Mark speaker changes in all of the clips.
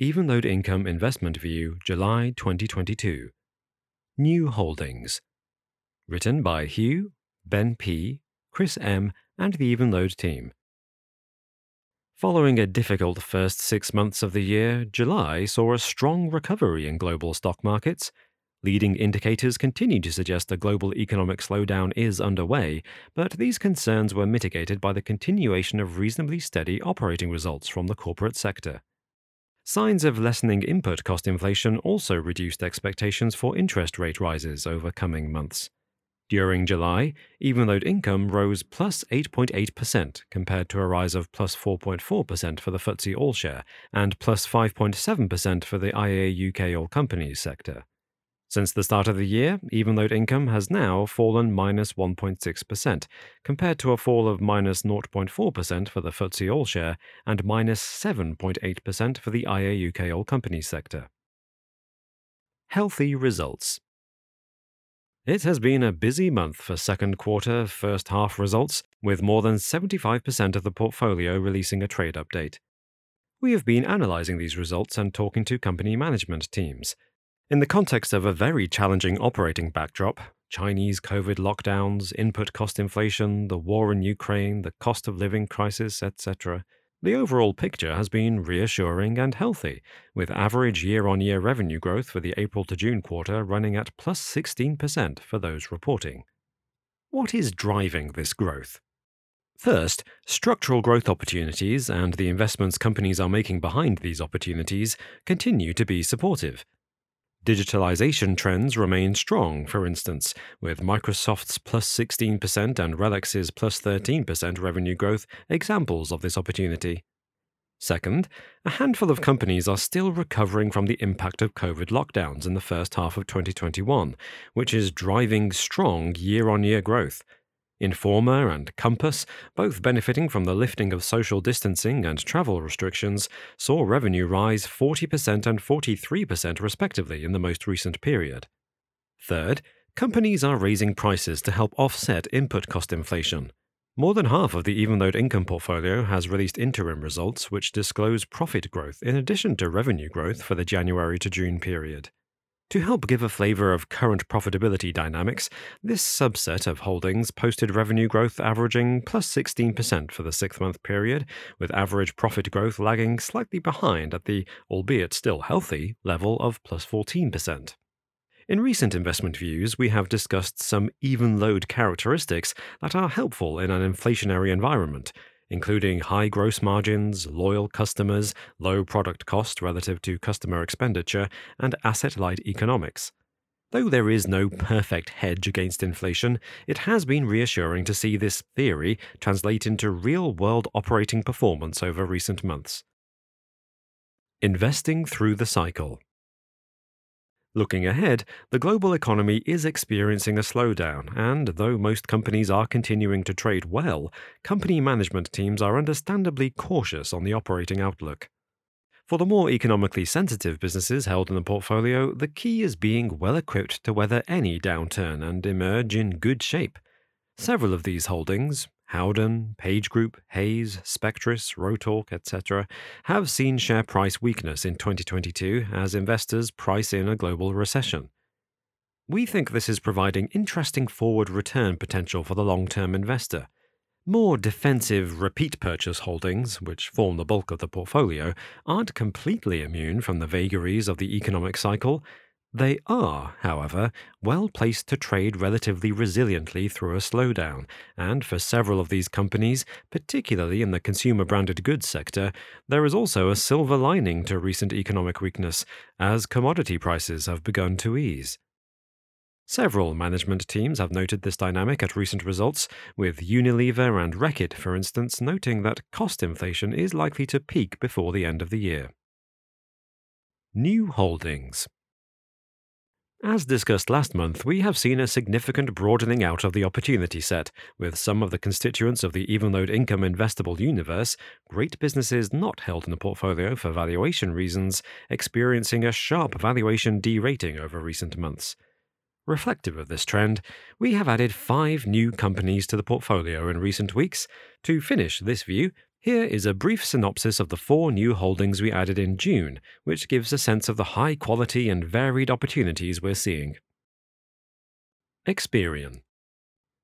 Speaker 1: Evenlode Income Investment View, July 2022. New Holdings. Written by Hugh, Ben P., Chris M., and the Evenlode team. Following a difficult first six months of the year, July saw a strong recovery in global stock markets. Leading indicators continue to suggest a global economic slowdown is underway, but these concerns were mitigated by the continuation of reasonably steady operating results from the corporate sector. Signs of lessening input cost inflation also reduced expectations for interest rate rises over coming months. During July, Evenlode income rose plus 8.8% compared to a rise of plus 4.4% for the FTSE All Share and plus 5.7% for the IA UK All Companies sector. Since the start of the year, Evenlode income has now fallen minus 1.6%, compared to a fall of minus 0.4% for the FTSE All Share and minus 7.8% for the IA UK All Companies sector. Healthy results. It has been a busy month for second quarter, first half results, with more than 75% of the portfolio releasing a trade update. We have been analyzing these results and talking to company management teams. In the context of a very challenging operating backdrop, Chinese COVID lockdowns, input cost inflation, the war in Ukraine, the cost of living crisis, etc., the overall picture has been reassuring and healthy, with average year on year revenue growth for the April to June quarter running at plus 16% for those reporting. What is driving this growth? First, structural growth opportunities and the investments companies are making behind these opportunities continue to be supportive. Digitalization trends remain strong, for instance, with Microsoft's plus 16% and RELX's plus 13% revenue growth examples of this opportunity. Second, a handful of companies are still recovering from the impact of COVID lockdowns in the first half of 2021, which is driving strong year on year growth. Informa and Compass, both benefiting from the lifting of social distancing and travel restrictions, saw revenue rise 40% and 43% respectively in the most recent period. Third, companies are raising prices to help offset input cost inflation. More than half of the Evenlode income portfolio has released interim results which disclose profit growth in addition to revenue growth for the January to June period. To help give a flavor of current profitability dynamics, this subset of holdings posted revenue growth averaging plus 16% for the six month period, with average profit growth lagging slightly behind at the, albeit still healthy, level of plus 14%. In recent investment views, we have discussed some Evenlode characteristics that are helpful in an inflationary environment, including high gross margins, loyal customers, low product cost relative to customer expenditure, and asset light economics. Though there is no perfect hedge against inflation, it has been reassuring to see this theory translate into real world operating performance over recent months. Investing through the cycle. Looking ahead, the global economy is experiencing a slowdown, and though most companies are continuing to trade well, company management teams are understandably cautious on the operating outlook. For the more economically sensitive businesses held in the portfolio, the key is being well equipped to weather any downturn and emerge in good shape. Several of these holdings, Howden, PageGroup, Hays, Spectris, Rotork, etc., have seen share price weakness in 2022 as investors price in a global recession. We think this is providing interesting forward return potential for the long term investor. More defensive repeat purchase holdings, which form the bulk of the portfolio, aren't completely immune from the vagaries of the economic cycle they are, however, well placed to trade relatively resiliently through a slowdown, and for several of these companies, particularly in the consumer branded goods sector, there is also a silver lining to recent economic weakness, as commodity prices have begun to ease. Several management teams have noted this dynamic at recent results, with Unilever and Reckitt, for instance, noting that cost inflation is likely to peak before the end of the year. New holdings. As discussed last month, we have seen a significant broadening out of the opportunity set, with some of the constituents of the Evenlode income investable universe, great businesses not held in the portfolio for valuation reasons, experiencing a sharp valuation derating over recent months. Reflective of this trend, we have added five new companies to the portfolio in recent weeks. To finish this view, Here is a brief synopsis of the four new holdings we added in June, which gives a sense of the high quality and varied opportunities we're seeing. Experian.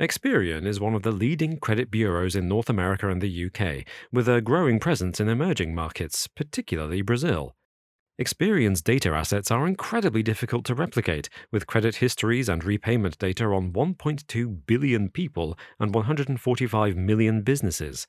Speaker 1: Experian is one of the leading credit bureaus in North America and the UK, with a growing presence in emerging markets, particularly Brazil. Experian's data assets are incredibly difficult to replicate, with credit histories and repayment data on 1.2 billion people and 145 million businesses.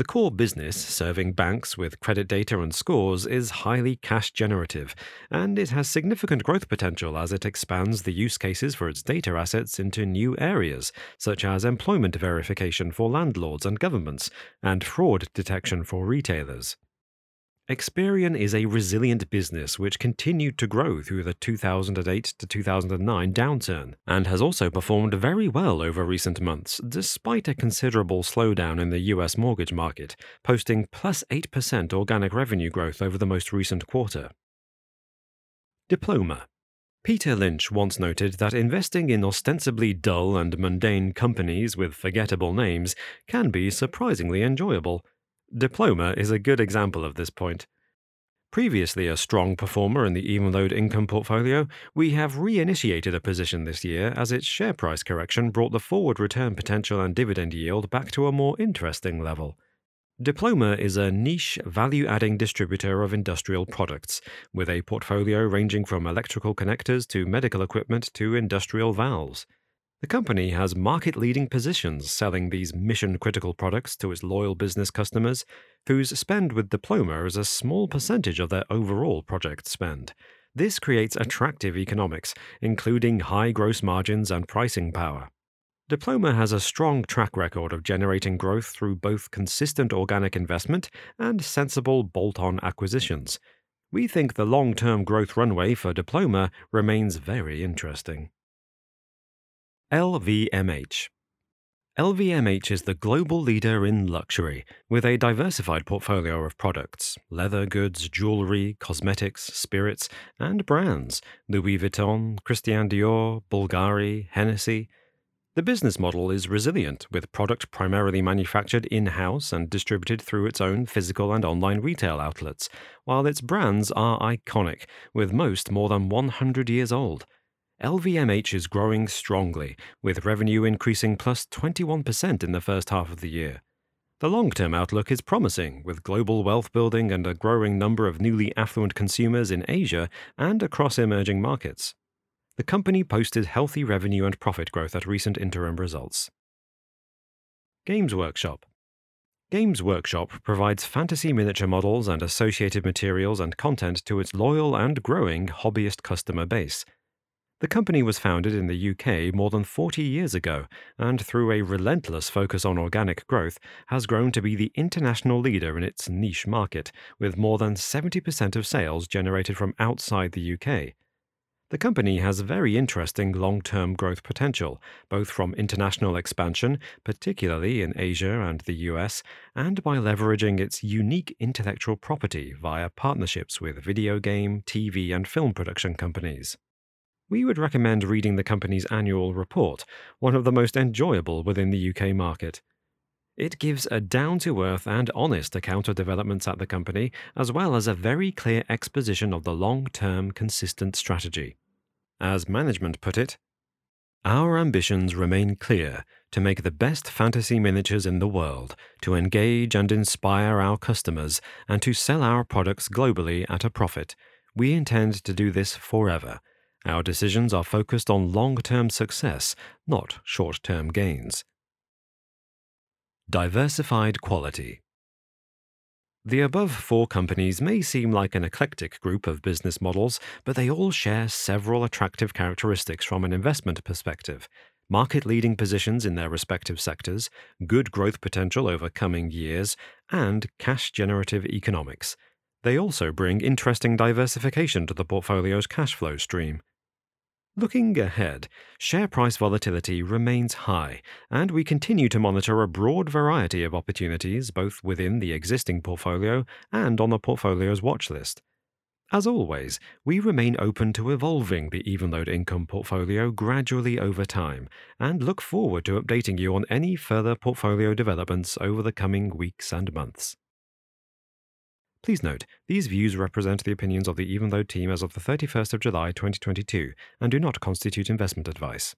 Speaker 1: The core business, serving banks with credit data and scores, is highly cash generative, and it has significant growth potential as it expands the use cases for its data assets into new areas, such as employment verification for landlords and governments, and fraud detection for retailers. Experian is a resilient business which continued to grow through the 2008 to 2009 downturn and has also performed very well over recent months, despite a considerable slowdown in the US mortgage market, posting plus 8% organic revenue growth over the most recent quarter. Diploma. Peter Lynch once noted that investing in ostensibly dull and mundane companies with forgettable names can be surprisingly enjoyable. Diploma is a good example of this point. Previously a strong performer in the Evenlode income portfolio, we have reinitiated a position this year as its share price correction brought the forward return potential and dividend yield back to a more interesting level. Diploma is a niche value adding distributor of industrial products, with a portfolio ranging from electrical connectors to medical equipment to industrial valves. The company has market leading positions selling these mission critical products to its loyal business customers, whose spend with Diploma is a small percentage of their overall project spend. This creates attractive economics, including high gross margins and pricing power. Diploma has a strong track record of generating growth through both consistent organic investment and sensible bolt on acquisitions. We think the long term growth runway for Diploma remains very interesting. LVMH. LVMH is the global leader in luxury, with a diversified portfolio of products leather goods, jewelry, cosmetics, spirits, and brands Louis Vuitton, Christian Dior, Bulgari, Hennessy. The business model is resilient, with product primarily manufactured in house and distributed through its own physical and online retail outlets, while its brands are iconic, with most more than 100 years old. LVMH is growing strongly, with revenue increasing plus 21% in the first half of the year. The long term outlook is promising, with global wealth building and a growing number of newly affluent consumers in Asia and across emerging markets. The company posted healthy revenue and profit growth at recent interim results. Games Workshop Games Workshop provides fantasy miniature models and associated materials and content to its loyal and growing hobbyist customer base. The company was founded in the UK more than 40 years ago, and through a relentless focus on organic growth, has grown to be the international leader in its niche market, with more than 70% of sales generated from outside the UK. The company has very interesting long term growth potential, both from international expansion, particularly in Asia and the US, and by leveraging its unique intellectual property via partnerships with video game, TV, and film production companies we would recommend reading the company's annual report, one of the most enjoyable within the UK market. It gives a down to earth and honest account of developments at the company, as well as a very clear exposition of the long term consistent strategy. As management put it, our ambitions remain clear to make the best fantasy miniatures in the world, to engage and inspire our customers, and to sell our products globally at a profit. We intend to do this forever our decisions are focused on long term success, not short term gains. Diversified quality. The above four companies may seem like an eclectic group of business models, but they all share several attractive characteristics from an investment perspective market leading positions in their respective sectors, good growth potential over coming years, and cash generative economics. They also bring interesting diversification to the portfolio's cash flow stream. Looking ahead, share price volatility remains high, and we continue to monitor a broad variety of opportunities both within the existing portfolio and on the portfolio's watch list. As always, we remain open to evolving the Evenlode income portfolio gradually over time and look forward to updating you on any further portfolio developments over the coming weeks and months. Please note, these views represent the opinions of the Evenlode team as of the 31st of July 2022 and do not constitute investment advice.